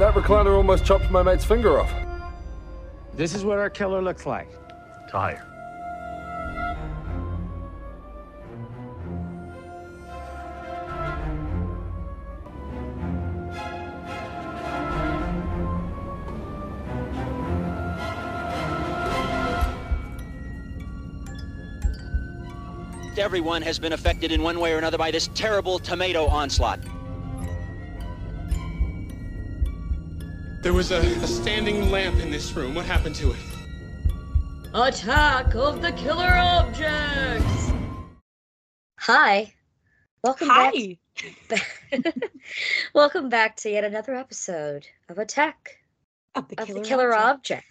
That recliner almost chopped my mate's finger off. This is what our killer looks like. Tire. Everyone has been affected in one way or another by this terrible tomato onslaught. There was a, a standing lamp in this room. What happened to it? Attack of the Killer Objects! Hi. Welcome back. Hi. back. Welcome back to yet another episode of Attack Of the of killer, the Killer object.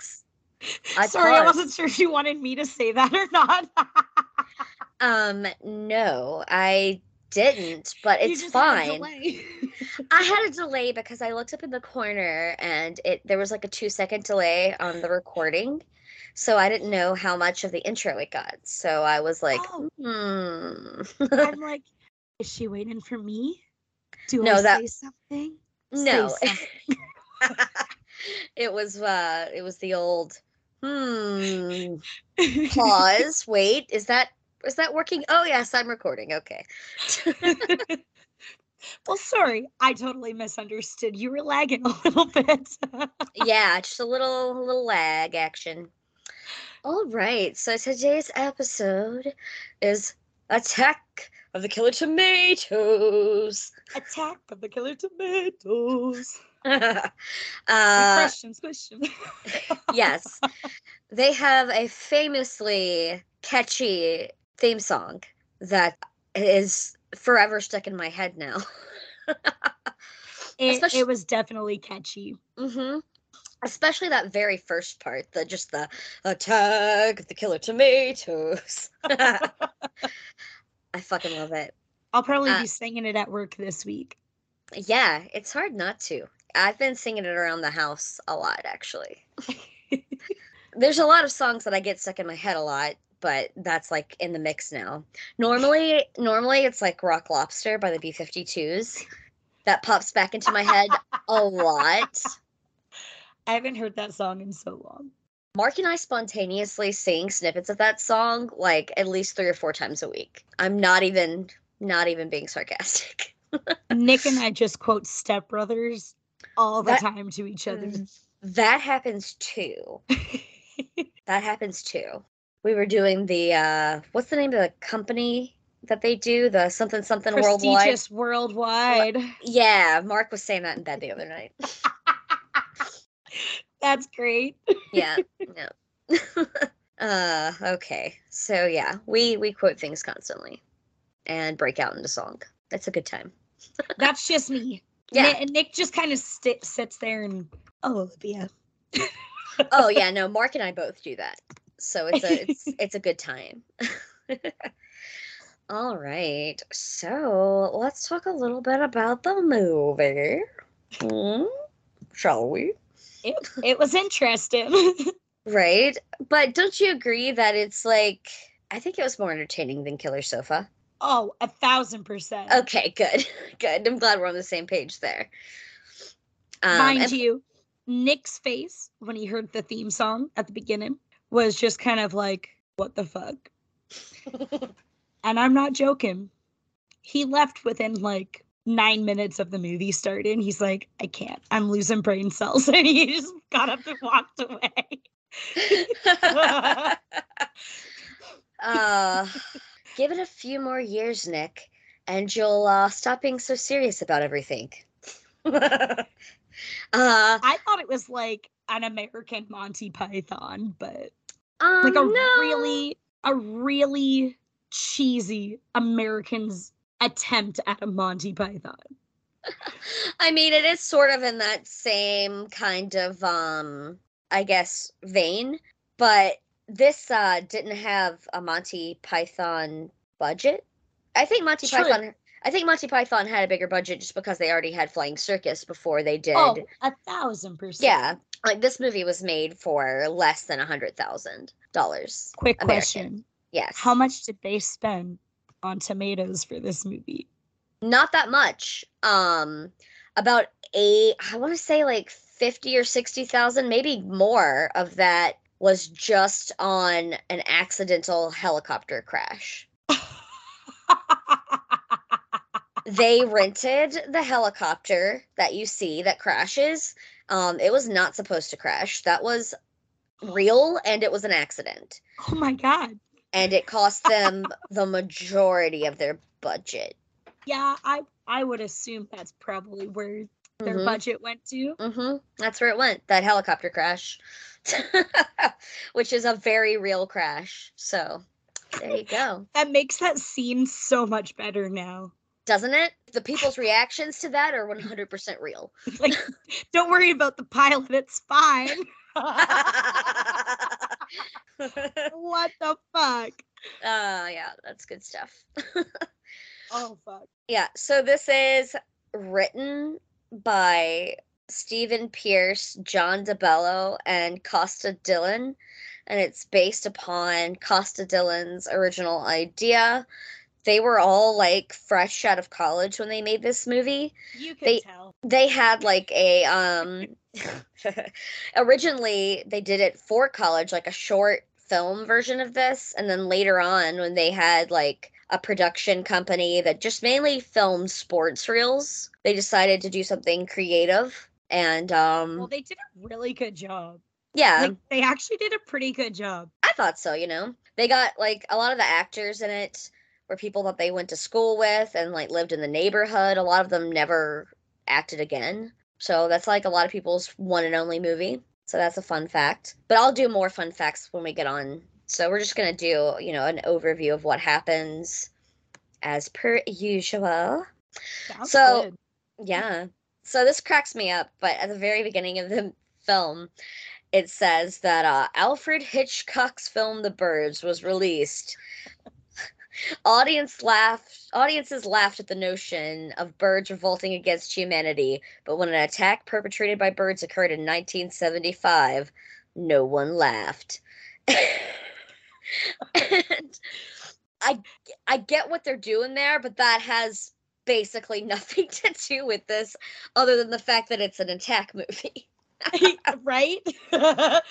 Objects. I Sorry, I wasn't sure if you wanted me to say that or not. Um, no, I didn't, but it's just had a fine. I had a delay because I looked up in the corner and it there was like a two second delay on the recording. So I didn't know how much of the intro it got. So I was like, Oh. hmm. I'm like, is she waiting for me? Do No, I that- say something? no. Say something. it was uh it was the old hmm pause. Wait, is that is that working? Oh yes, I'm recording. Okay. well, sorry, I totally misunderstood. You were lagging a little bit. yeah, just a little little lag action. All right, so today's episode is Attack of the Killer Tomatoes. Attack of the killer tomatoes. uh, question, question. yes, they have a famously catchy theme song that is forever stuck in my head now. It, Especially- it was definitely catchy. hmm Especially that very first part, the just the attack of the killer tomatoes. I fucking love it. I'll probably Uh, be singing it at work this week. Yeah, it's hard not to. I've been singing it around the house a lot, actually. There's a lot of songs that I get stuck in my head a lot, but that's like in the mix now. Normally, normally it's like Rock Lobster by the B52s. That pops back into my head a lot. I haven't heard that song in so long. Mark and I spontaneously sing snippets of that song like at least three or four times a week. I'm not even not even being sarcastic. Nick and I just quote Step Brothers all the That- time to each other. Mm, that happens too. That happens too. We were doing the uh what's the name of the company that they do? The something something worldwide. Prestigious worldwide. Yeah, Mark was saying that in bed the other night. That's great. Yeah. no. uh okay. So yeah, we we quote things constantly and break out into song. That's a good time. That's just me. Yeah. Nick, Nick just kind of st- sits there and oh, Olivia. oh yeah, no, Mark and I both do that. So it's a it's it's a good time. All right. So let's talk a little bit about the movie. Hmm? Shall we? It, it was interesting. Right. But don't you agree that it's like I think it was more entertaining than Killer Sofa? oh, a thousand percent. Okay, good. Good. I'm glad we're on the same page there. Um, Mind and- you, Nick's face when he heard the theme song at the beginning was just kind of like, what the fuck? and I'm not joking. He left within like nine minutes of the movie starting. He's like, I can't. I'm losing brain cells. And he just got up and walked away. uh, give it a few more years, Nick, and you'll uh, stop being so serious about everything. uh, I thought it was like an American Monty Python, but um, like a no. really, a really cheesy American's attempt at a Monty Python. I mean, it is sort of in that same kind of, um, I guess, vein, but this uh, didn't have a Monty Python budget. I think Monty True. Python. I think Monty Python had a bigger budget just because they already had Flying Circus before they did. Oh, a thousand percent. Yeah, like this movie was made for less than a hundred thousand dollars. Quick American. question. Yes. How much did they spend on tomatoes for this movie? Not that much. Um, about eight, I want to say like 50 or 60,000, maybe more of that was just on an accidental helicopter crash. they rented the helicopter that you see that crashes. Um, it was not supposed to crash. That was real and it was an accident. oh my god. And it cost them the majority of their budget. Yeah, I I would assume that's probably where their Mhm. budget went to. Mm-hmm. That's where it went. That helicopter crash, which is a very real crash. So there you go. That makes that scene so much better now. Doesn't it? The people's reactions to that are 100% real. Like, don't worry about the pilot, it's fine. what the fuck? Uh, yeah, that's good stuff. Oh fuck. Yeah, so this is written by Stephen Pierce, John DeBello, and Costa Dillon, and it's based upon Costa Dillon's original idea. They were all like fresh out of college when they made this movie. You can They- tell. They had like a um originally they did it for college like a short film version of this and then later on when they had like a production company that just mainly filmed sports reels they decided to do something creative and um Well, they did a really good job. yeah Like they actually did a pretty good job. I thought so, you know. They got like a lot of the actors in it were people that they went to school with and like lived in the neighborhood. A lot of them never acted again. So that's like a lot of people's one and only movie. So that's a fun fact. But I'll do more fun facts when we get on. So we're just going to do, you know, an overview of what happens as per usual. Sounds So- good. Yeah. So this cracks me up, but at the very beginning of the film, it says that uh, Alfred Hitchcock's film The Birds was released. Audience laughed. Audiences laughed at the notion of birds revolting against humanity, but when an attack perpetrated by birds occurred in 1975, no one laughed. and I I get what they're doing there, but that has basically nothing to do with this other than the fact that it's an attack movie. right?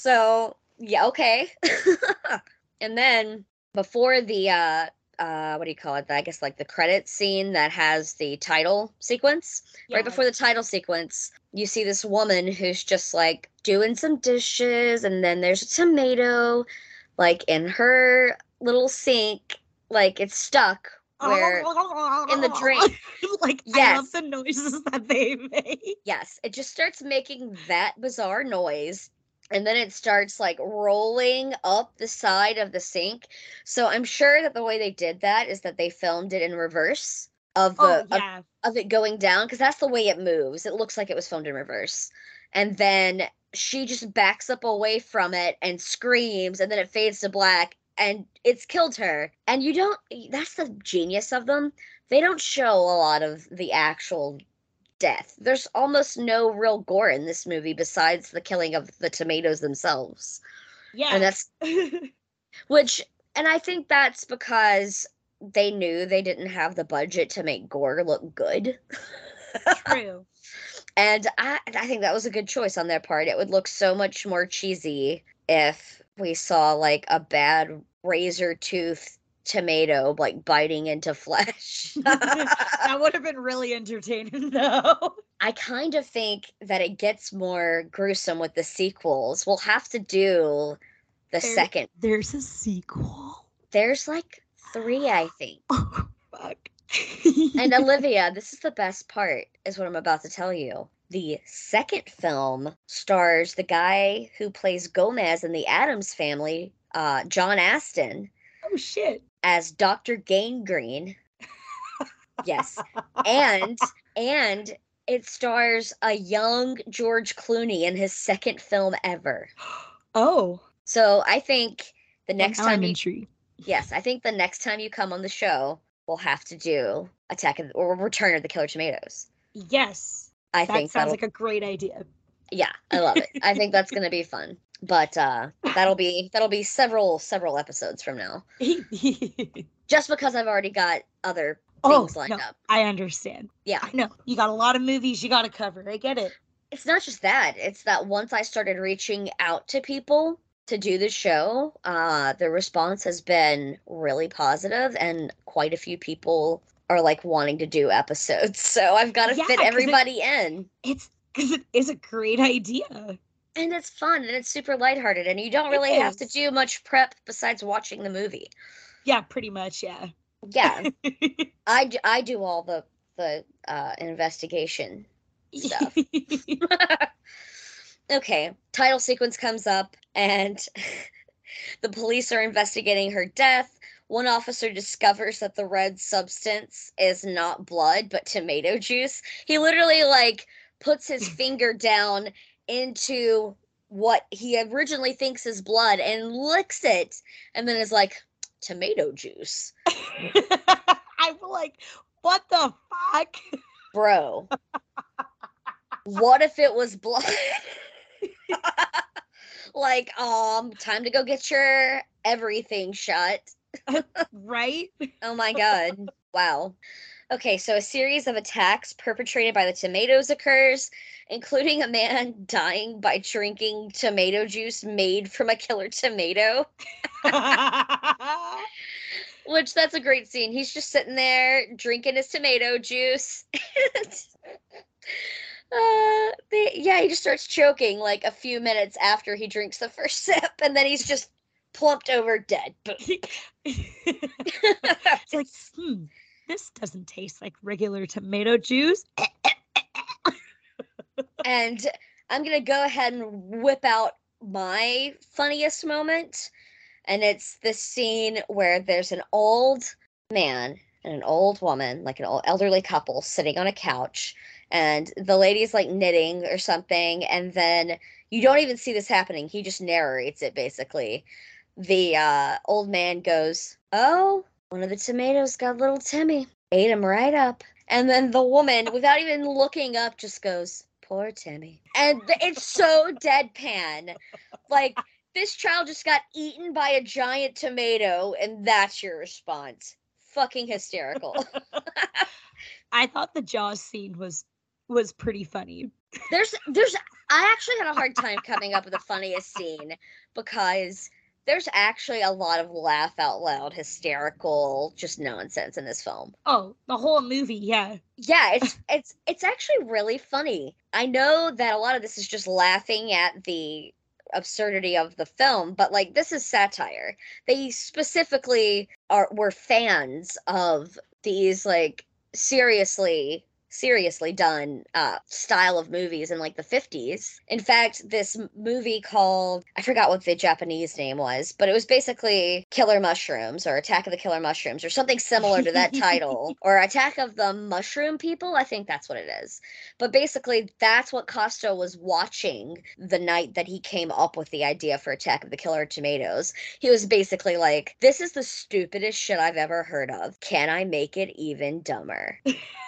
So, yeah, okay. and then before the uh uh what do you call it? I guess like the credit scene that has the title sequence. Right before the title sequence, you see this woman who's just like doing some dishes and then there's a tomato like in her little sink like it's stuck where in the drain. like I love the noises that they make. Yes, it just starts making that bizarre noise. And then it starts like rolling up the side of the sink. So I'm sure that the way they did that is that they filmed it in reverse of the Oh of, of it going down because that's the way it moves. It looks like it was filmed in reverse. And then she just backs up away from it and screams, and then it fades to black, and it's killed her. And you don't, that's the genius of them. They don't show a lot of the actual death. There's almost no real gore in this movie besides the killing of the tomatoes themselves. Yeah. And that's which, and I think that's because they knew they didn't have the budget to make gore look good. true. And I, I think that was a good choice on their part. It would look so much more cheesy if we saw like a bad razor tooth tomato like biting into flesh. that would have been really entertaining though. I kind of think that it gets more gruesome with the sequels. We'll have to do the There- second. There's a sequel. There's like three, I think. Oh fuck. And Olivia, this is the best part, is what I'm about to tell you. The second film stars the guy who plays Gomez in the Addams family, uh, John Astin, oh shit. As Dr. Gangreen. yes. And and it stars a young George Clooney in his second film ever. Oh. So I think the next time I'm you intrigued. Yes, I think the next time you come on the show, we'll have to do Attack of, or Return of the Killer Tomatoes. Yes. I that think sounds that'll, like a great idea. yeah, I love it. I think that's gonna be fun. But uh that'll be that'll be several several episodes from now. Just because I've already got other Oh, things lined no, up. I understand. Yeah. I know. You got a lot of movies you got to cover. I get it. It's not just that. It's that once I started reaching out to people to do the show, uh, the response has been really positive, and quite a few people are like wanting to do episodes. So I've got to Yeah, fit 'cause it- everybody in. It's because it is a great idea. And it's fun and it's super lighthearted, and you don't really have to do much prep besides watching the movie. Yeah, pretty much. Yeah. Yeah, I do all the the uh, investigation stuff. okay, title sequence comes up, and the police are investigating her death. One officer discovers that the red substance is not blood, but tomato juice. He literally like puts his finger down into what he originally thinks is blood and licks it, and then is like, tomato juice. I'm like, what the fuck? Bro, what if it was blood? like, um, time to go get your everything shut. Right? Oh my god. Wow. Okay, so a series of attacks perpetrated by the tomatoes occurs, including a man dying by drinking tomato juice made from a killer tomato. Which that's a great scene. He's just sitting there drinking his tomato juice. uh, they, yeah, he just starts choking like a few minutes after he drinks the first sip, and then he's just plumped over dead. It's like, hmm, this doesn't taste like regular tomato juice. And I'm gonna go ahead and whip out my funniest moment, and it's this scene where there's an old man and an old woman, like an old elderly couple, sitting on a couch, and the lady's like knitting or something, and then you don't even see this happening. He just narrates it basically. The uh, old man goes, "Oh, one of the tomatoes got little Timmy, ate him right up." And then the woman, without even looking up, just goes, Poor Timmy. And it's so deadpan. Like, this child just got eaten by a giant tomato, and that's your response. Fucking hysterical. I thought the Jaws scene was was pretty funny. there's, there's, I actually had a hard time coming up with the funniest scene because there's actually a lot of laugh out loud, hysterical, just nonsense in this film. Oh, the whole movie, yeah. yeah it's it's it's actually really funny i know that a lot of this is just laughing at the absurdity of the film but like this is satire they specifically are were fans of these like seriously seriously done uh style of movies in like the 50s in fact this movie called i forgot what the japanese name was but it was basically killer mushrooms or attack of the killer mushrooms or something similar to that title or attack of the mushroom people i think that's what it is. But basically that's what costa was watching the night that he came up with the idea for attack of the killer tomatoes. He was basically like this is the stupidest shit i've ever heard of. Can i make it even dumber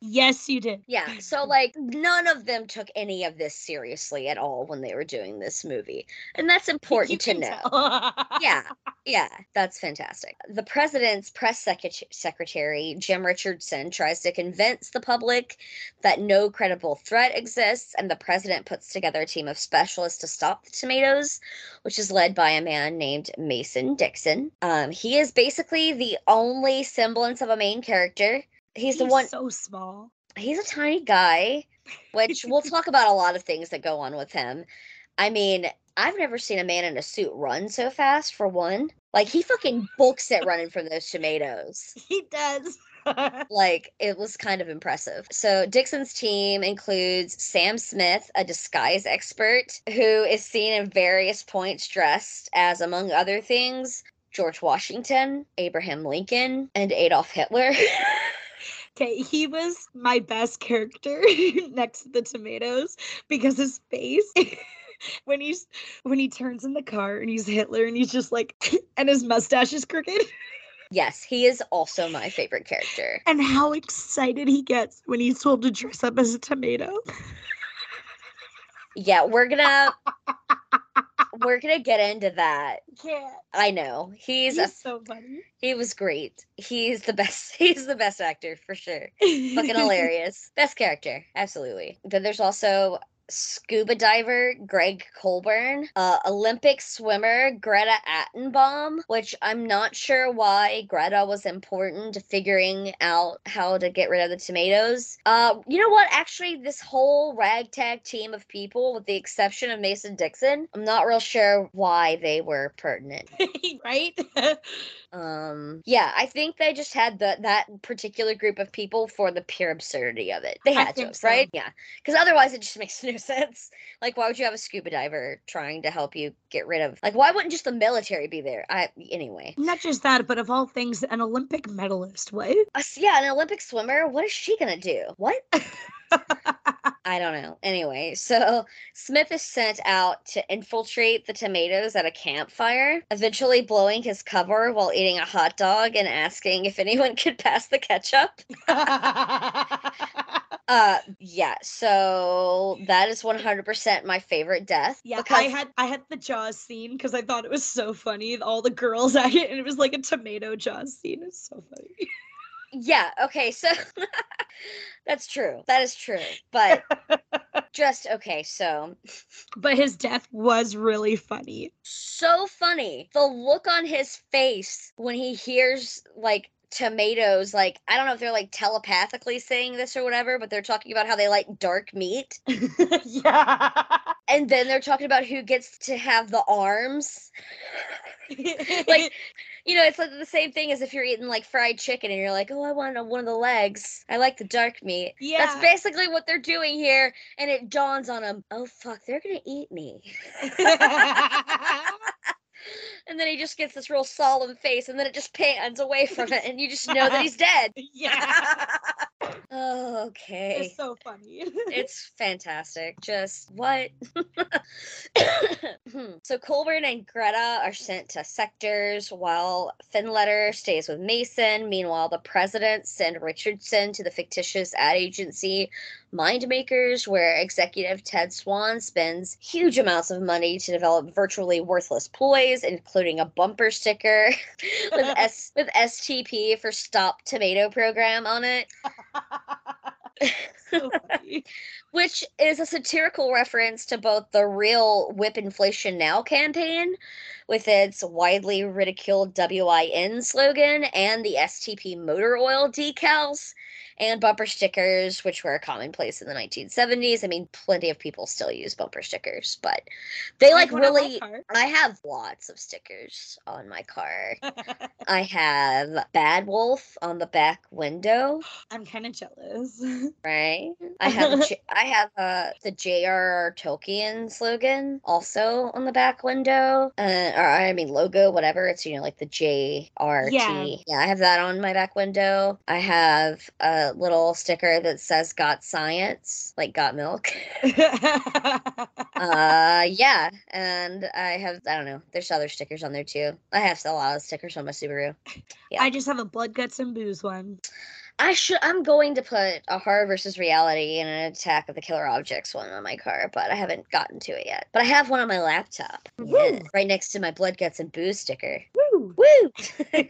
Yes, you did. Yeah, so like none of them took any of this seriously at all when they were doing this movie. And that's important to know. Yeah, yeah, that's fantastic. The president's press secret- secretary, Jim Richardson, tries to convince the public that no credible threat exists, and the president puts together a team of specialists to stop the tomatoes, which is led by a man named Mason Dixon. Um, he is basically the only semblance of a main character. He's, the one so small. he's a tiny guy, which we'll talk about a lot of things that go on with him. I mean, I've never seen a man in a suit run so fast, for one. Like, he fucking books it running from those tomatoes. He does. Like, it was kind of impressive. So, Dixon's team includes Sam Smith, a disguise expert, who is seen in various points dressed as, among other things, George Washington, Abraham Lincoln, and Adolf Hitler. Okay, he was my best character next to the tomatoes because his face when he's when he turns in the car and he's Hitler and he's just like and his mustache is crooked yes, he is also my favorite character. and how excited he gets when he's told to dress up as a tomato. yeah we're gonna we're gonna get into that. Can't. I know he's, He's a, so funny. he was great. He's the best. He's the best actor for sure. Fucking hilarious. Best character, absolutely. Then there's also scuba diver Greg Colburn, uh, Olympic swimmer Greta Attenbaum, which I'm not sure why Greta was important to figuring out how to get rid of the tomatoes. Uh, you know what? Actually, this whole ragtag team of people, with the exception of Mason Dixon, I'm not real sure why they were pertinent. right? Um, yeah, I think they just had the that particular group of people for the pure absurdity of it. They had to, so. right? Yeah, because otherwise it just makes no sense. Like, why would you have a scuba diver trying to help you get rid of? Like, why wouldn't just the military be there? I anyway. Not just that, but of all things, an Olympic medalist. What? Us- yeah, an Olympic swimmer. What is she gonna do? What? I don't know. Anyway, so Smith is sent out to infiltrate the tomatoes at a campfire, eventually blowing his cover while eating a hot dog and asking if anyone could pass the ketchup. Uh, yeah. So that is one hundred percent my favorite death. Yeah, because I had I had the Jaws scene because I thought it was so funny. All the girls at it, and it was like a tomato Jaws scene. It's so funny. yeah. Okay. So that's true. That is true. But just okay. So But his death was really funny. so funny. The look on his face when he hears like tomatoes like i don't know if they're like telepathically saying this or whatever but they're talking about how they like dark meat. Yeah. and then they're talking about who gets to have the arms. Like you know it's like the same thing as if you're eating like fried chicken and you're like oh i want one of the legs. I like the dark meat. Yeah. that's basically what they're doing here and it dawns on them oh fuck they're gonna eat me and then he just gets this real solemn face and then it just pans away from it and you just know that he's dead yeah. oh, okay It's so funny. it's fantastic. Just what? so Colburn and Greta are sent to sectors while Finletter stays with Mason. Meanwhile, the president send Richardson to the fictitious ad agency Mindmakers, where executive Ted Swan spends huge amounts of money to develop virtually worthless ploys, including a bumper sticker with S with STP for Stop Tomato Program on it so funny. Which is a satirical reference to both the real Whip Inflation Now campaign, with its widely ridiculed WIN slogan, and the STP motor oil decals and bumper stickers, which were commonplace in the 1970s. I mean, plenty of people still use bumper stickers, but they I like have one on my really. I have lots of stickers on my car. I have Bad Wolf on the back window. I'm kind of jealous. right? I have I have uh the J.R.R. Tolkien slogan also on the back window, uh, or I mean logo, whatever. It's you know like the J.R.T. Yeah. yeah, I have that on my back window. I have a little sticker that says "Got Science," like "Got Milk." uh, yeah, and I have I don't know. There's other stickers on there too. I have a lot of stickers on my Subaru. Yeah. I just have a blood, guts, and booze one. I should. I'm going to put a horror versus reality and an Attack of the Killer Objects one on my car, but I haven't gotten to it yet. But I have one on my laptop, Woo. Yeah, right next to my blood, guts, and booze sticker. Woo! Woo!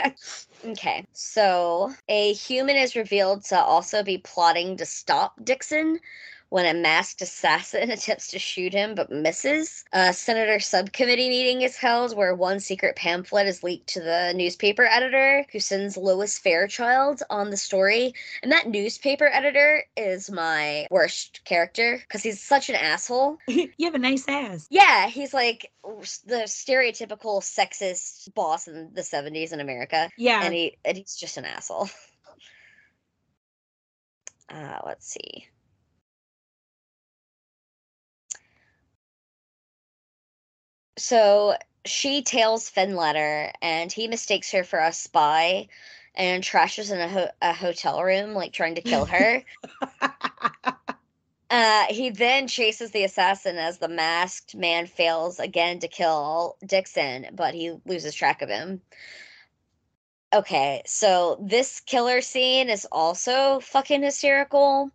okay, so a human is revealed to also be plotting to stop Dixon when a masked assassin attempts to shoot him but misses. A senator subcommittee meeting is held where one secret pamphlet is leaked to the newspaper editor who sends Lois Fairchild on the story. And that newspaper editor is my worst character because he's such an asshole. you have a nice ass. Yeah, he's like the stereotypical sexist boss in the 70s in America Yeah. and he and he's just an asshole. Uh, let's see. So she tails Finletter, and he mistakes her for a spy, and trashes in a, ho- a hotel room, like trying to kill her. Uh, he then chases the assassin as the masked man fails again to kill Dixon, but he loses track of him. Okay, so this killer scene is also fucking hysterical.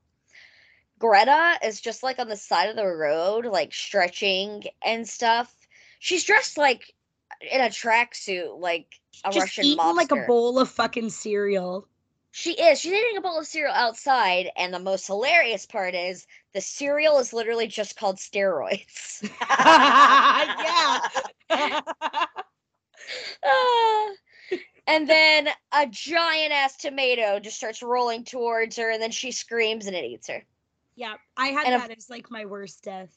Greta is just like on the side of the road, like stretching and stuff. She's dressed like in a tracksuit, like a Just Russian eating mobster. like a bowl of fucking cereal. She is. She's eating a bowl of cereal outside, and the most hilarious part is the cereal is literally just called steroids. yeah. Ah. and then a giant ass tomato just starts rolling towards her, and then she screams and it eats her. yeah. I had And a- that as like my worst death.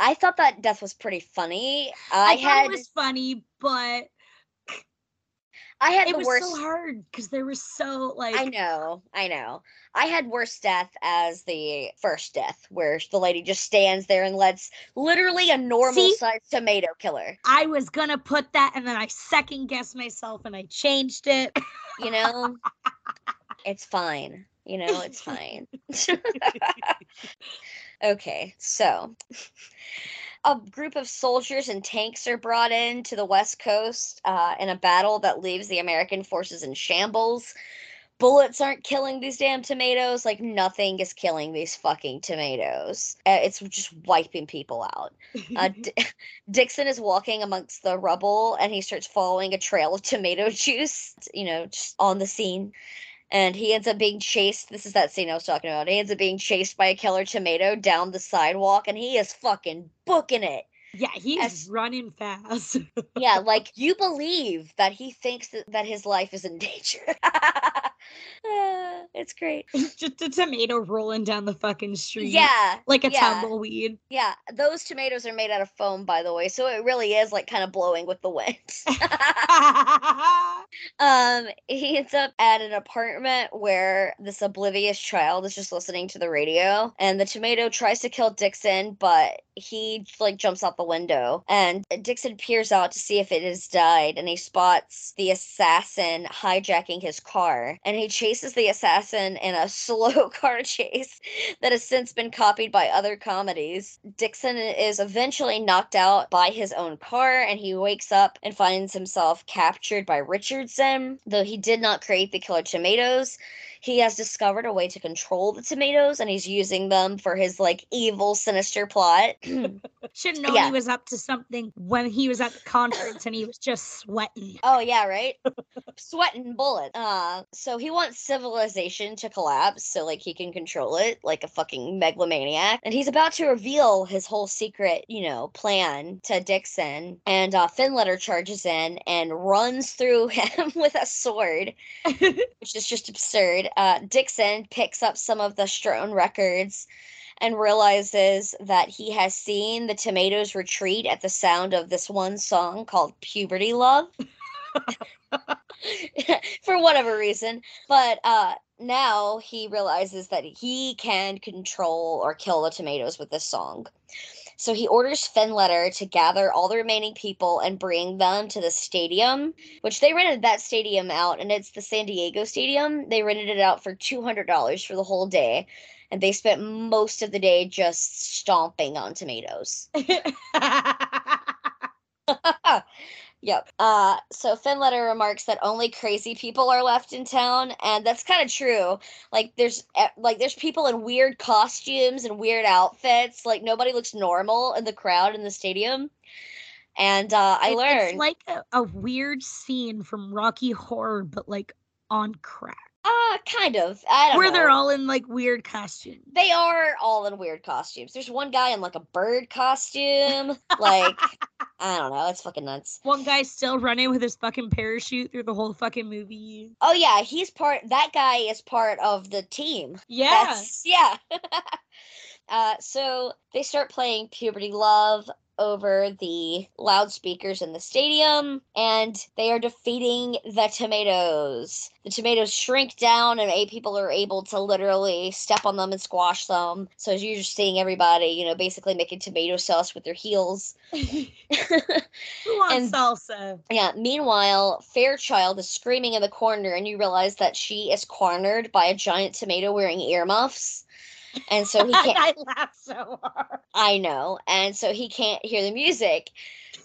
I thought that death was pretty funny. I, I, thought had it was funny, but I had it the was worst. so hard because there was so like I know, I know. I had worse death as the first death, where the lady just stands there and lets literally a normal sized tomato killer. I was gonna put that and then I second guessed myself and I changed it. You know, it's fine. You know, it's fine. okay, so a group of soldiers and tanks are brought in to the west coast uh, in a battle that leaves the American forces in shambles. Bullets aren't killing these damn tomatoes. Like nothing is killing these fucking tomatoes. Uh, it's just wiping people out. Uh, D- Dixon is walking amongst the rubble and he starts following a trail of tomato juice, you know, just on the scene. And he ends up being chased. This is that scene I was talking about. He ends up being chased by a killer tomato down the sidewalk and he is fucking booking it. yeah, he's As- running fast. Yeah, like you believe that he thinks that, that his life is in danger. Ah, it's great. Just a tomato rolling down the fucking street. Yeah. Like a yeah. tumbleweed. Yeah, those tomatoes are made out of foam, by the way, so it really is like kind of blowing with the wind. um, he ends up at an apartment where this oblivious child is just listening to the radio, and the tomato tries to kill Dixon, but he like jumps out the window, and Dixon peers out to see if it has died, and he spots the assassin hijacking his car, and he chases the assassin in a slow car chase that has since been copied by other comedies. Dixon is eventually knocked out by his own car and he wakes up and finds himself captured by Richardson. Though he did not create the killer tomatoes, he has discovered a way to control the tomatoes and he's using them for his like evil, sinister plot. Should have known Yeah. he was up to something when he was at the conference and he was just sweating. Oh yeah, right. Sweating bullet. Uh, so he wants civilization to collapse so like he can control it like a fucking megalomaniac. And he's about to reveal his whole secret, you know, plan to Dixon. And uh, Finletter charges in and runs through him with a sword, which is just absurd. Uh, Dixon picks up some of the Strone records and realizes that he has seen the tomatoes retreat at the sound of this one song called Puberty Love. For whatever reason. But uh now he realizes that he can control or kill the tomatoes with this song. So he orders Finletter to gather all the remaining people and bring them to the stadium, which they rented that stadium out, and it's the San Diego Stadium. They rented it out for $200 for the whole day, and they spent most of the day just stomping on tomatoes. Yep. Uh, so Finletter remarks that only crazy people are left in town, and that's kind of true. Like there's like there's people in weird costumes and weird outfits. Like nobody looks normal in the crowd in the stadium. And uh, I It- learned, It's like a, a weird scene from Rocky Horror, but like on crack. Uh, kind of. I don't Where know. they're all in like weird costumes. They are all in weird costumes. There's one guy in like a bird costume. like I don't know. It's fucking nuts. One guy's still running with his fucking parachute through the whole fucking movie. Oh yeah, he's part. That guy is part of the team. Yeah. That's, yeah. uh, so they start playing Puberty Love over the loudspeakers in the stadium, and they are defeating the tomatoes. The tomatoes shrink down, and eight people are able to literally step on them and squash them. So you're just seeing everybody, you know, basically making tomato sauce with their heels. Who wants And- salsa? Yeah. Meanwhile, Fairchild is screaming in the corner, and you realize that she is cornered by a giant tomato wearing earmuffs. And so he can't. I laughed so hard. I know. And so he can't hear the music.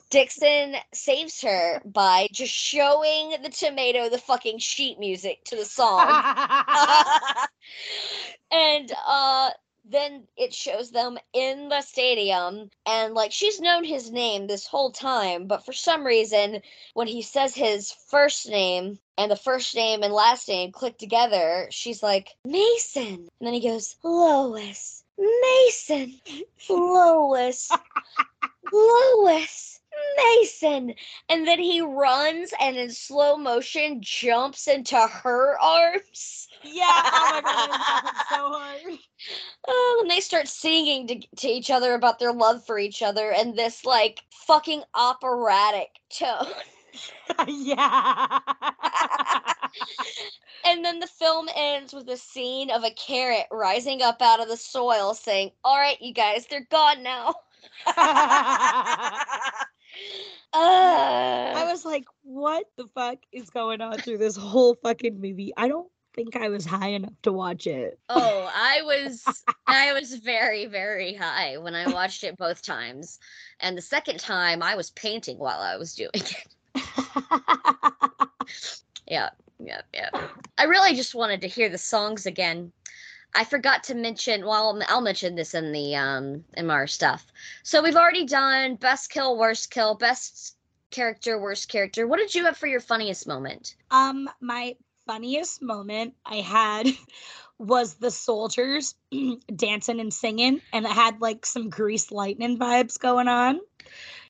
Dixon saves her by just showing the tomato the fucking sheet music to the song. and uh then it shows them in the stadium and like she's known his name this whole time but for some reason when he says his first name and the first name and last name click together she's like mason. And then he goes lois. Mason. Lois. Lois. Mason. And then he runs and in slow motion jumps into her arms Yeah. Oh my god, that so hard. Oh, and they start singing to, to each other about their love for each other and this like fucking operatic tone. yeah. and then the film ends with a scene of a carrot rising up out of the soil saying, All right, you guys, they're gone now. I uh, was like, what the fuck is going on through this whole fucking movie? I don't think I was high enough to watch it. oh, I was I was very, very high when I watched it both times. And the second time I was painting while I was doing it. Yeah, yeah, yeah. I really just wanted to hear the songs again. I forgot to mention. Well, I'll mention this in the um in our stuff. So we've already done best kill, worst kill, best character, worst character. What did you have for your funniest moment? um, my funniest moment I had was the soldiers dancing and singing, and it had like some grease lightning vibes going on.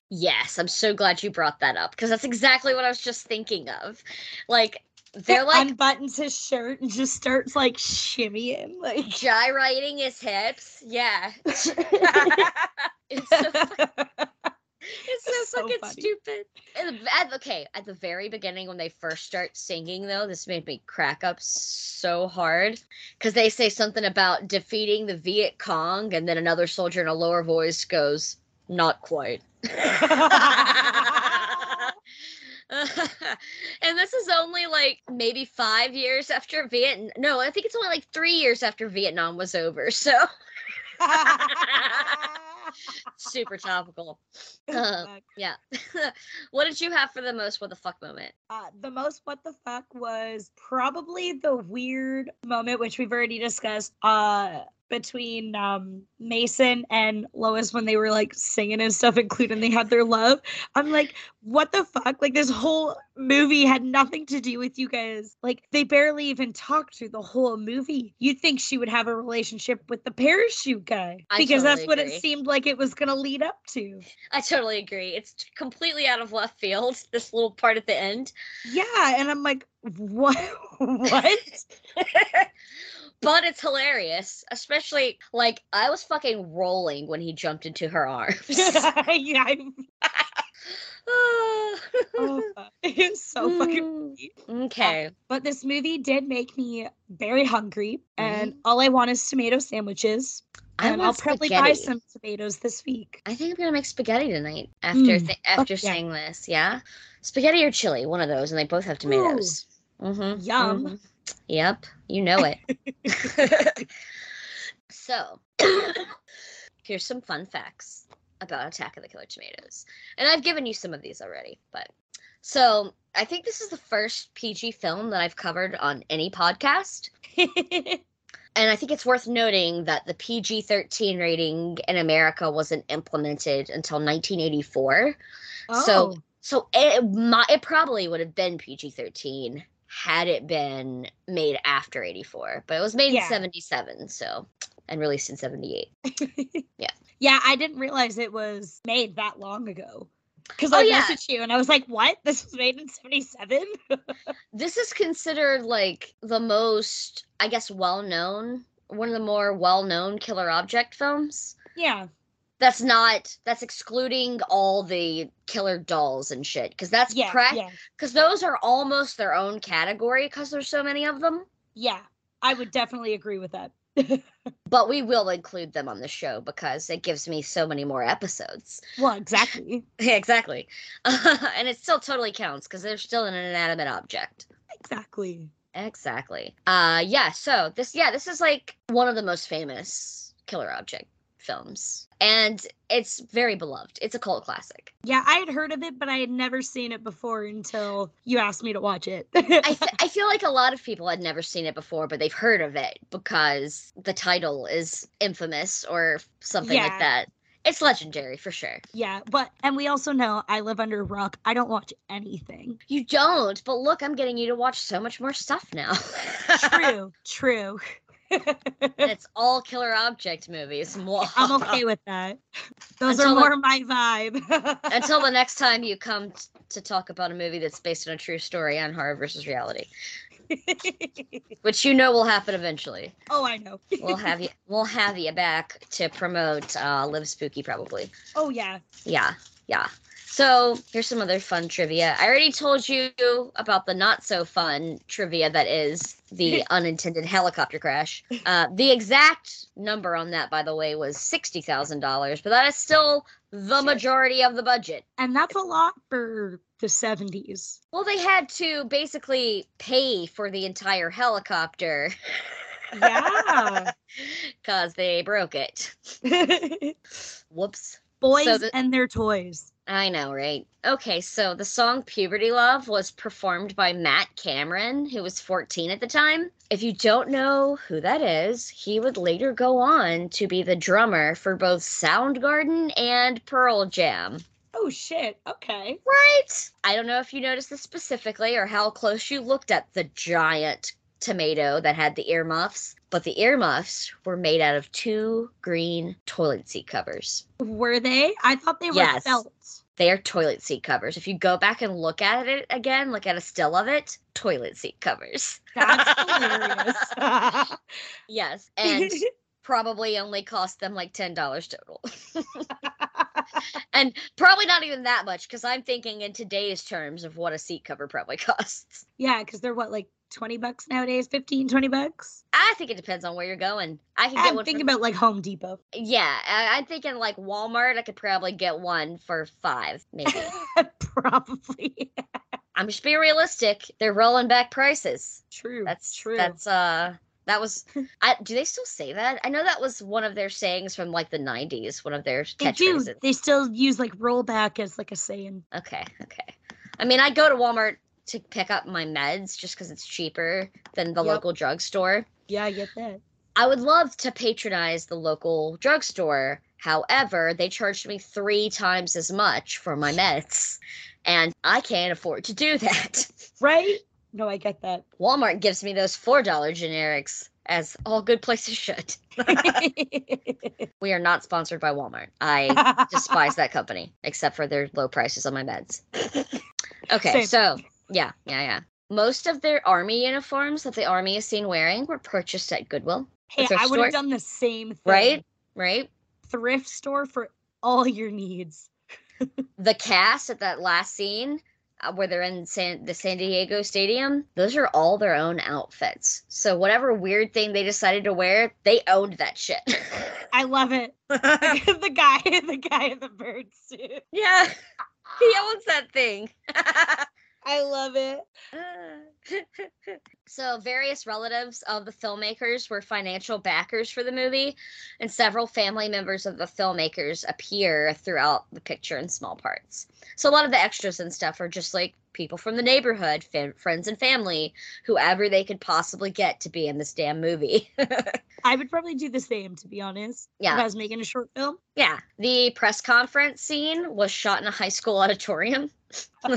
Yes, I'm so glad you brought that up because that's exactly what I was just thinking of. Like they're like unbuttons his shirt and just starts like shimmying, like. gyrating his hips. Yeah. it's so It's so, so fucking funny. stupid. At, okay, at the very beginning when they first start singing, though, this made me crack up so hard because they say something about defeating the Viet Cong, and then another soldier in a lower voice goes, "Not quite." and this is only like maybe five years after Vietnam. No, I think it's only like three years after Vietnam was over. So super topical. Uh, yeah. what did you have for the most what the fuck moment? Uh, the most what the fuck was probably the weird moment which we've already discussed uh between um Mason and Lois when they were like singing and stuff including they had their love. I'm like what the fuck? Like this whole movie had nothing to do with you guys. Like they barely even talked through the whole movie. You'd think she would have a relationship with the parachute guy because that's totally what it seemed like it was going to lead up to. I totally agree. It's completely out of left field, this little part at the end. yeah and I'm like what what but it's hilarious, especially like I was fucking rolling when he jumped into her arms. yeah, oh, it's so fucking. Mm, funny. okay. But this movie did make me very hungry, and all I want is tomato sandwiches. I And I'll want probably buy some tomatoes this week. I think I'm gonna make spaghetti tonight after Mm, th- after yeah. saying this. Yeah, spaghetti or chili, one of those, and they both have tomatoes. Mm-hmm, Yum. Yep, you know it. so, here's some fun facts about Attack of the Killer Tomatoes, and I've given you some of these already, but so I think this is the first PG film that I've covered on any podcast. And I think it's worth noting that the PG 13 rating in America wasn't implemented until 1984. So- Oh, So it, might, it probably would have been PG 13 had it been made after 84, but it was made Yeah. in 77, so, and released in 78. yeah, Yeah, I didn't realize it was made that long ago. Because Oh, I yeah. messaged you and I was like, "What? This was made in '77?" This is considered like the most, I guess, well known, one of the more well known killer object films. yeah, That's not, that's excluding all the killer dolls and shit, because that's yeah, prac- yeah, because those are almost their own category because there's so many of them. yeah. I would definitely agree with that. But we will include them on the show because it gives me so many more episodes. well, exactly, Yeah, exactly. and it still totally counts because they're still an inanimate object. exactly. Exactly. Uh yeah, so this yeah, this is like one of the most famous killer object films, and it's very beloved. It's a cult classic. Yeah, I had heard of it, but I had never seen it before until you asked me to watch it. I, I feel like a lot of people had never seen it before, but they've heard of it because the title is infamous or something Yeah. like that. It's legendary for sure. yeah, but and we also know I live under a rock. I don't watch anything. You don't, but look, I'm getting you to watch so much more stuff now. True, true. It's all killer object movies. I'm okay with that. Those Until are the- more my vibe. Until the next time you come t- to talk about a movie that's based on a true story on horror versus reality, which you know will happen eventually. oh, I know. We'll have you. We'll have you back to promote uh, Live Spooky, probably. Oh yeah. Yeah, yeah. So here's some other fun trivia. I already told you about the not so fun trivia that is the unintended helicopter crash. Uh, the exact number on that, by the way, was sixty thousand dollars, but that is still the majority of the budget. And that's a lot for the 70s. Well, they had to basically pay for the entire helicopter Yeah. because they broke it. Whoops. Boys the- and their toys. I know, right? Okay, so the song Puberty Love was performed by Matt Cameron, who was 14 at the time. If you don't know who that is, he would later go on to be the drummer for both Soundgarden and Pearl Jam. Oh shit. Okay. Right? I don't know if you noticed this specifically or how close you looked at the giant tomato that had the earmuffs, but the earmuffs were made out of two green toilet seat covers. Were they? I thought they were Yes. felt. They are toilet seat covers. If you go back and look at it again, look at a still of it, toilet seat covers. That's hilarious. Yes, and probably only cost them like $10 total. And probably not even that much because I'm thinking in today's terms of what a seat cover probably costs. yeah, because they're what, like 20 bucks nowadays? 15, 20 bucks? I think it depends on where you're going. I can get one. I'm one. thinking for- about like Home Depot. yeah, I, I'm thinking like Walmart. I could probably get one for five, maybe. Probably. I'm just being realistic. They're rolling back prices. True. That's true. That's uh that was I do they still say that? I know that was one of their sayings from like the 90s, one of their they do. They still use like rollback as like a saying. Okay, okay. I mean, I go to Walmart to pick up my meds just cuz it's cheaper than the Yep. local drugstore. Yeah, I get that. I would love to patronize the local drugstore. However, they charged me 3 times as much for my meds, and I can't afford to do that. Right? No, I get that. Walmart gives me those $4 generics as all good places should. We are not sponsored by Walmart. I despise that company, except for their low prices on my meds. okay, Same. so yeah, yeah, yeah. Most of their army uniforms that the army is seen wearing were purchased at Goodwill, hey, I would have done the same thing. right? Right? Thrift store for all your needs. The cast at that last scene Uh, where they're in San, the San Diego Stadium, those are all their own outfits. So whatever weird thing they decided to wear, they owned that shit. I love it. the guy, the guy in the bird suit. yeah, he owns that thing. I love it. so, various relatives of the filmmakers were financial backers for the movie, and several family members of the filmmakers appear throughout the picture in small parts. So, a lot of the extras and stuff are just like people from the neighborhood, fa- friends and family, whoever they could possibly get to be in this damn movie. I would probably do the same, to be honest. If Yeah. I was making a short film. yeah, the press conference scene was shot in a high school auditorium.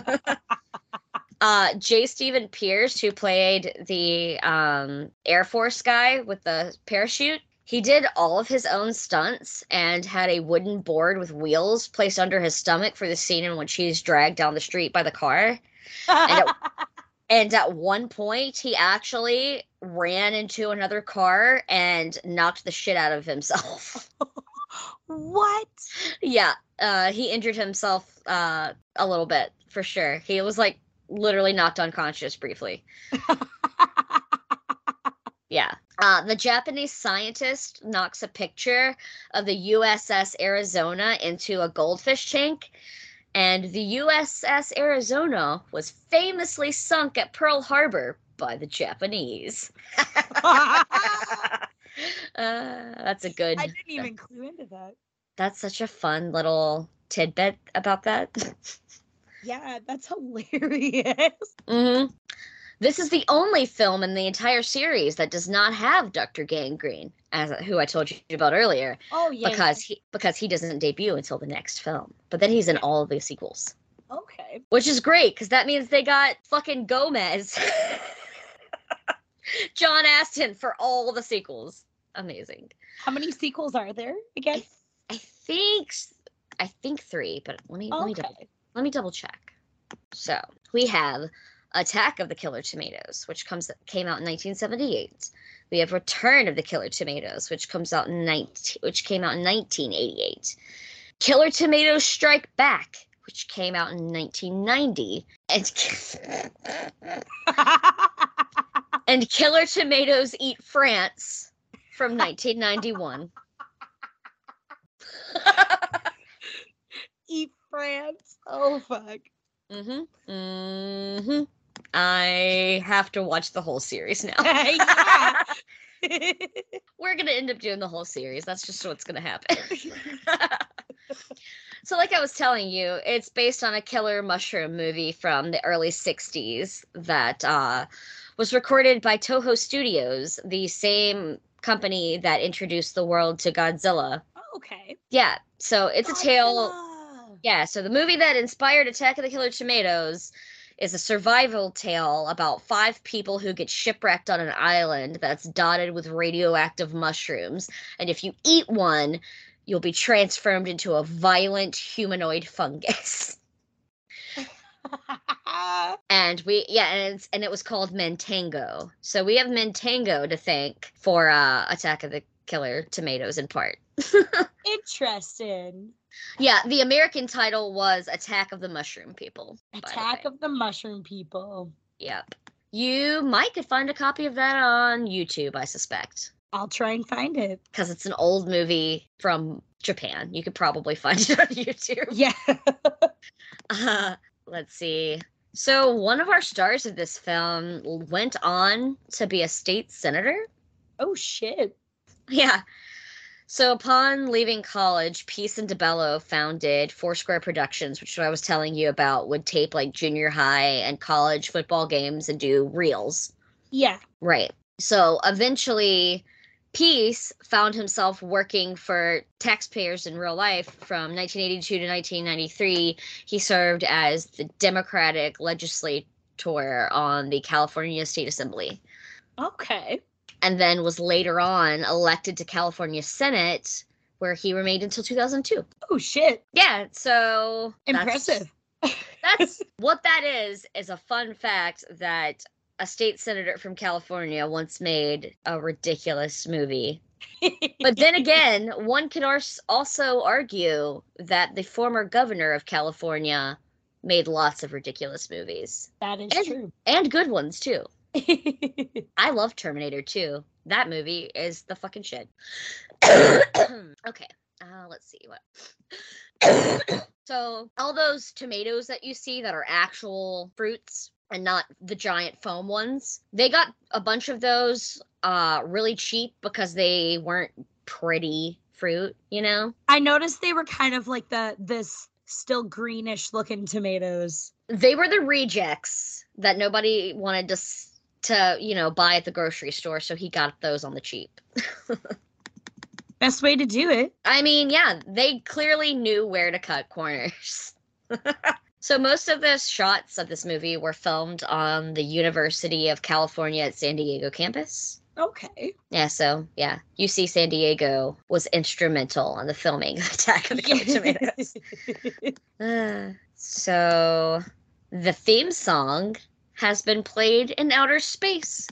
uh J. Stephen Peace, who played the um Air Force guy with the parachute, he did all of his own stunts and had a wooden board with wheels placed under his stomach for the scene in which he's dragged down the street by the car. And it- And at one point, he actually ran into another car and knocked the shit out of himself. what? yeah, uh, he injured himself uh, a little bit for sure. He was like literally knocked unconscious briefly. Yeah. Uh, the Japanese scientist knocks a picture of the USS Arizona into a goldfish tank. And the USS Arizona was famously sunk at Pearl Harbor by the Japanese. uh, that's a good. I didn't even clue into that. That's such a fun little tidbit about that. Yeah, that's hilarious. Mm hmm This is the only film in the entire series that does not have Dr. Gangreen, as who I told you about earlier, Oh yeah. because he because he doesn't debut until the next film. But then he's in all of the sequels, okay. which is great because that means they got fucking Gomez, John Astin for all the sequels. Amazing. How many sequels are there again? I think I think three, but let me let me double let me double check. So we have Attack of the Killer Tomatoes, which comes came out in 1978. We have Return of the Killer Tomatoes, which comes out in 19, which came out in 1988. Killer Tomatoes Strike Back, which came out in 1990, and and Killer Tomatoes Eat France from 1991. Eat France. Oh fuck. Mm-hmm. Mm-hmm. I have to watch the whole series now. We're gonna end up doing the whole series. That's just what's gonna happen. so, like I was telling you, it's based on a killer mushroom movie from the early '60s that uh, was recorded by Toho Studios, the same company that introduced the world to Godzilla. okay. Yeah, so it's a tale. Yeah, so the movie that inspired Attack of the Killer Tomatoes is a survival tale about five people who get shipwrecked on an island that's dotted with radioactive mushrooms. And if you eat one, you'll be transformed into a violent humanoid fungus. and we yeah, and it's and it was called Matango. So we have Matango to thank for uh Attack of the Killer Tomatoes in part. Interesting. Yeah, the American title was Attack of the Mushroom People. by the Attack of the Mushroom People. Yep. You might could find a copy of that on YouTube, I suspect, I'll try and find it. because it's an old movie from Japan. You could probably find it on YouTube. Yeah. Uh, let's see. So one of our stars of this film went on to be a state senator. oh shit. Yeah. So upon leaving college, Peace and DeBello founded Foursquare Productions, which I was telling you about, would tape like junior high and college football games and do reels. Yeah. Right. So eventually, Peace found himself working for taxpayers in real life from 1982 to 1993. He served as the Democratic legislator on the California State Assembly Okay. And then was later on elected to California Senate, where he remained until 2002. Oh shit. Yeah, so Impressive. That's what that is. Is a fun fact that a state senator from California once made a ridiculous movie. But then again, one could also argue that the former governor of California made lots of ridiculous movies that is and- true. and good ones too. I love Terminator 2. That movie is the fucking shit. okay, uh, let's see what. so, all those tomatoes that you see that are actual fruits and not the giant foam ones, they got a bunch of those uh really cheap because they weren't pretty fruit, you know? I noticed they were kind of like the this still greenish looking tomatoes. They were the rejects that nobody wanted to to, you know, buy at the grocery store, so he got those on the cheap. Best way to do it. I mean, yeah, they clearly knew where to cut corners. so most of the shots of this movie were filmed on the University of California at San Diego campus. Okay. Yeah, so yeah, UC San Diego was instrumental in the filming of Attack of the Tomatoes. Uh, so the theme song has been played in outer space.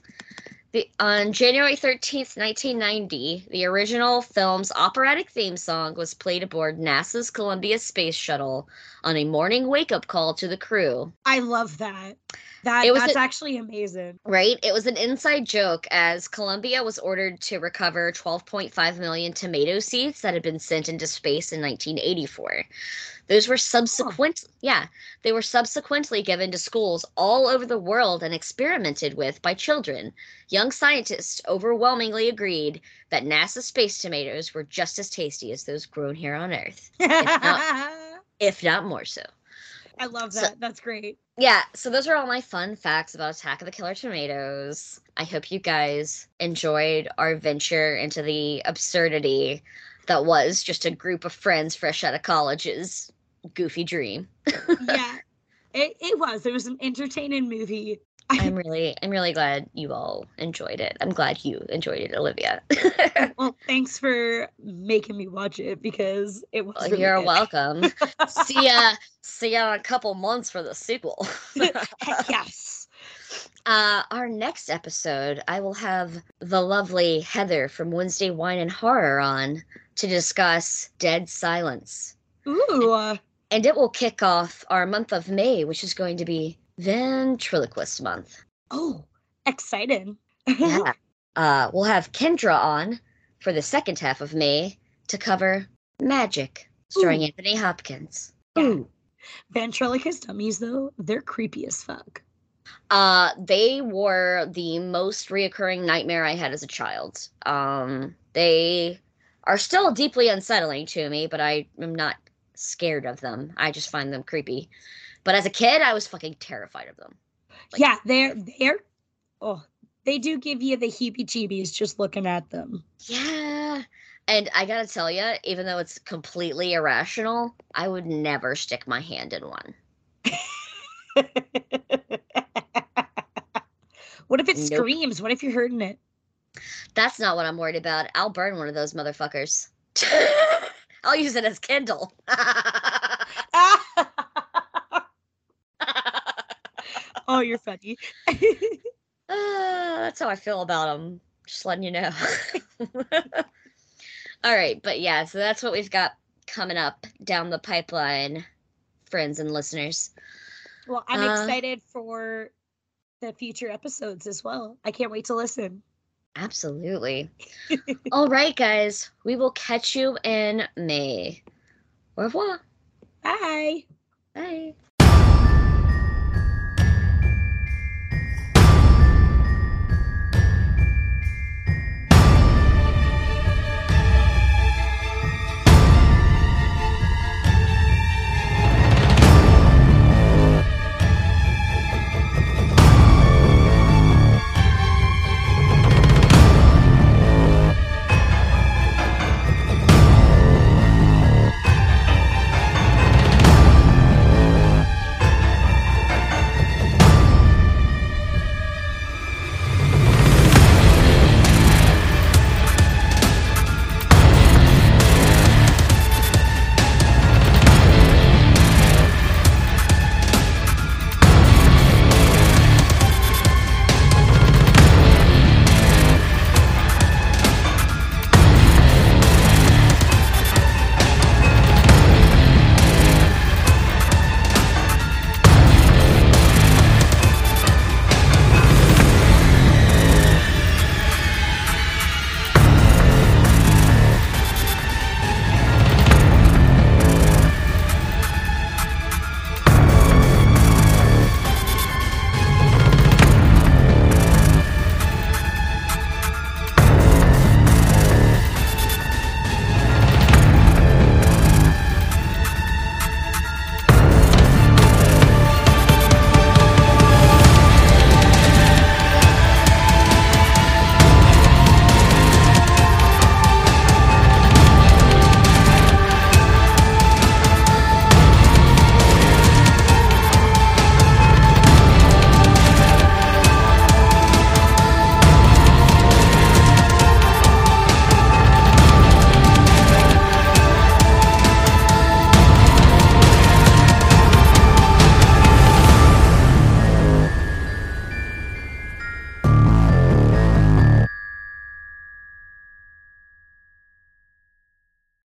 The, on January 13th, 1990, the original film's operatic theme song was played aboard NASA's Columbia Space Shuttle on a morning wake up call to the crew. I love that. That It was that's a- actually amazing. Right? It was an inside joke as Columbia was ordered to recover 12.5 million tomato seeds that had been sent into space in 1984. Those were subsequent yeah, they were subsequently given to schools all over the world and experimented with by children. Young scientists overwhelmingly agreed that NASA space tomatoes were just as tasty as those grown here on Earth, I if not more so. Love So- that. That's great. yeah, so those are all my fun facts about Attack of the Killer Tomatoes. I hope you guys enjoyed our venture into the absurdity that was just a group of friends fresh out of college's goofy dream. yeah. It, it was. It was an entertaining movie. I'm really I'm really glad you all enjoyed it. I'm glad you enjoyed it, Olivia. Well, thanks for making me watch it because it was. really You're good. welcome. see ya see ya in a couple months for the sequel. Yes. Uh, our next episode, I will have the lovely Heather from Wednesday Wine and Horror on to discuss Dead Silence. Ooh. uh, And it will kick off our month of May, which is going to be Ventriloquist Month. Oh, excited. Yeah. uh, we'll have Kendra on for the second half of May to cover Magic, starring Ooh. Anthony Hopkins. Ooh. Ventriloquist dummies, though, they're creepy as fuck. Uh, they were the most reoccurring nightmare I had as a child. Um, they are still deeply unsettling to me, but I am not scared of them. I just find them creepy. But as a kid, I was fucking terrified of them. Like- yeah, they're they're oh, they do give you the heebie-jeebies just looking at them. Yeah. And I gotta tell you, even though it's completely irrational, I would never stick my hand in one. what if it Nope. screams? What if you're hurting it? That's not what I'm worried about. I'll burn one of those motherfuckers. I'll use it as Kindle. oh, you're funny. Uh, that's how I feel about them. Just letting you know. All right, but yeah, so that's what we've got coming up down the pipeline, friends and listeners. well, I'm Uh, excited for the future episodes as well. I can't wait to listen. Absolutely. All right, guys, we will catch you in May. Au revoir. Bye. Bye.